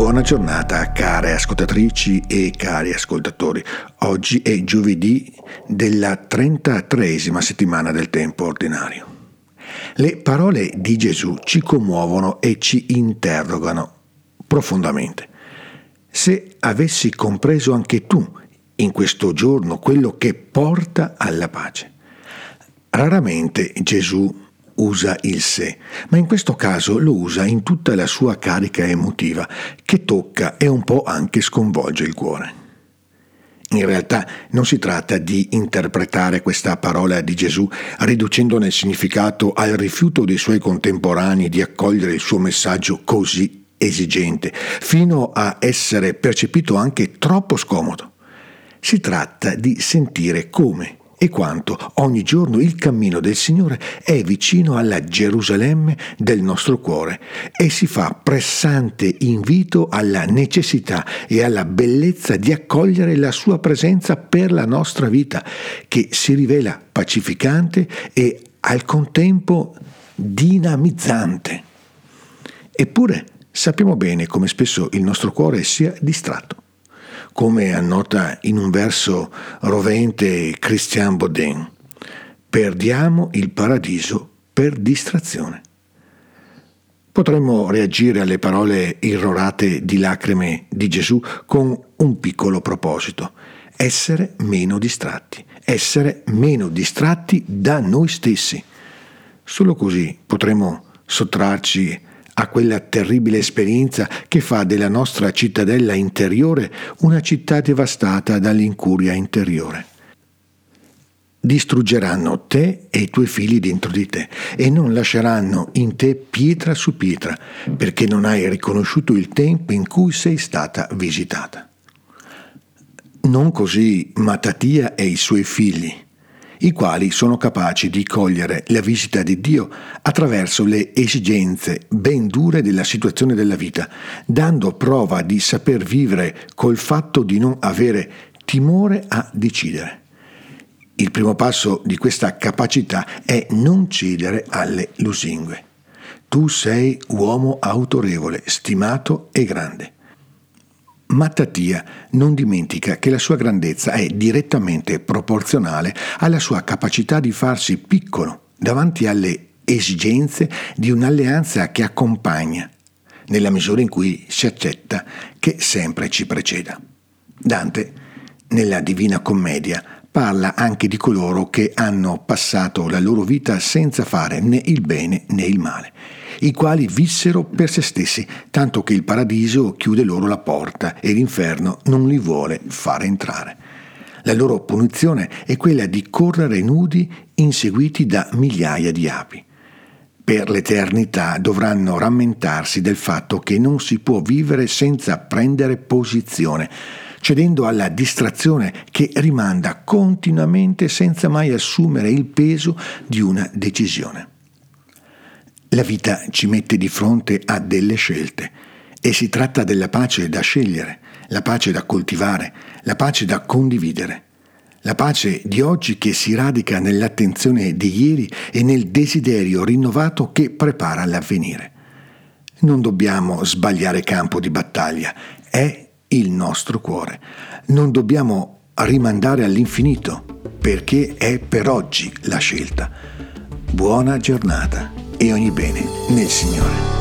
Buona giornata care ascoltatrici e cari ascoltatori. Oggi è giovedì della 33esima settimana del tempo ordinario. Le parole di Gesù ci commuovono e ci interrogano profondamente. Se avessi compreso anche tu in questo giorno quello che porta alla pace. Raramente Gesù usa il sé, ma in questo caso lo usa in tutta la sua carica emotiva, che tocca e un po' anche sconvolge il cuore. In realtà non si tratta di interpretare questa parola di Gesù riducendone il significato al rifiuto dei suoi contemporanei di accogliere il suo messaggio così esigente, fino a essere percepito anche troppo scomodo. Si tratta di sentire come e quanto ogni giorno il cammino del Signore è vicino alla Gerusalemme del nostro cuore e si fa pressante invito alla necessità e alla bellezza di accogliere la sua presenza per la nostra vita, che si rivela pacificante e al contempo dinamizzante. Eppure sappiamo bene come spesso il nostro cuore sia distratto come annota in un verso rovente Christian Baudin. Perdiamo il paradiso per distrazione. Potremmo reagire alle parole irrorate di lacrime di Gesù con un piccolo proposito, essere meno distratti, essere meno distratti da noi stessi. Solo così potremo sottrarci a quella terribile esperienza che fa della nostra cittadella interiore una città devastata dall'incuria interiore. Distruggeranno te e i tuoi figli dentro di te e non lasceranno in te pietra su pietra perché non hai riconosciuto il tempo in cui sei stata visitata. Non così Matatia e i suoi figli i quali sono capaci di cogliere la visita di Dio attraverso le esigenze ben dure della situazione della vita, dando prova di saper vivere col fatto di non avere timore a decidere. Il primo passo di questa capacità è non cedere alle lusingue. Tu sei uomo autorevole, stimato e grande. Mattatia non dimentica che la sua grandezza è direttamente proporzionale alla sua capacità di farsi piccolo davanti alle esigenze di un'alleanza che accompagna, nella misura in cui si accetta che sempre ci preceda. Dante, nella Divina Commedia, parla anche di coloro che hanno passato la loro vita senza fare né il bene né il male i quali vissero per se stessi, tanto che il paradiso chiude loro la porta e l'inferno non li vuole fare entrare. La loro punizione è quella di correre nudi inseguiti da migliaia di api. Per l'eternità dovranno rammentarsi del fatto che non si può vivere senza prendere posizione, cedendo alla distrazione che rimanda continuamente senza mai assumere il peso di una decisione. La vita ci mette di fronte a delle scelte e si tratta della pace da scegliere, la pace da coltivare, la pace da condividere. La pace di oggi che si radica nell'attenzione di ieri e nel desiderio rinnovato che prepara l'avvenire. Non dobbiamo sbagliare campo di battaglia, è il nostro cuore. Non dobbiamo rimandare all'infinito, perché è per oggi la scelta. Buona giornata e ogni bene nel Signore.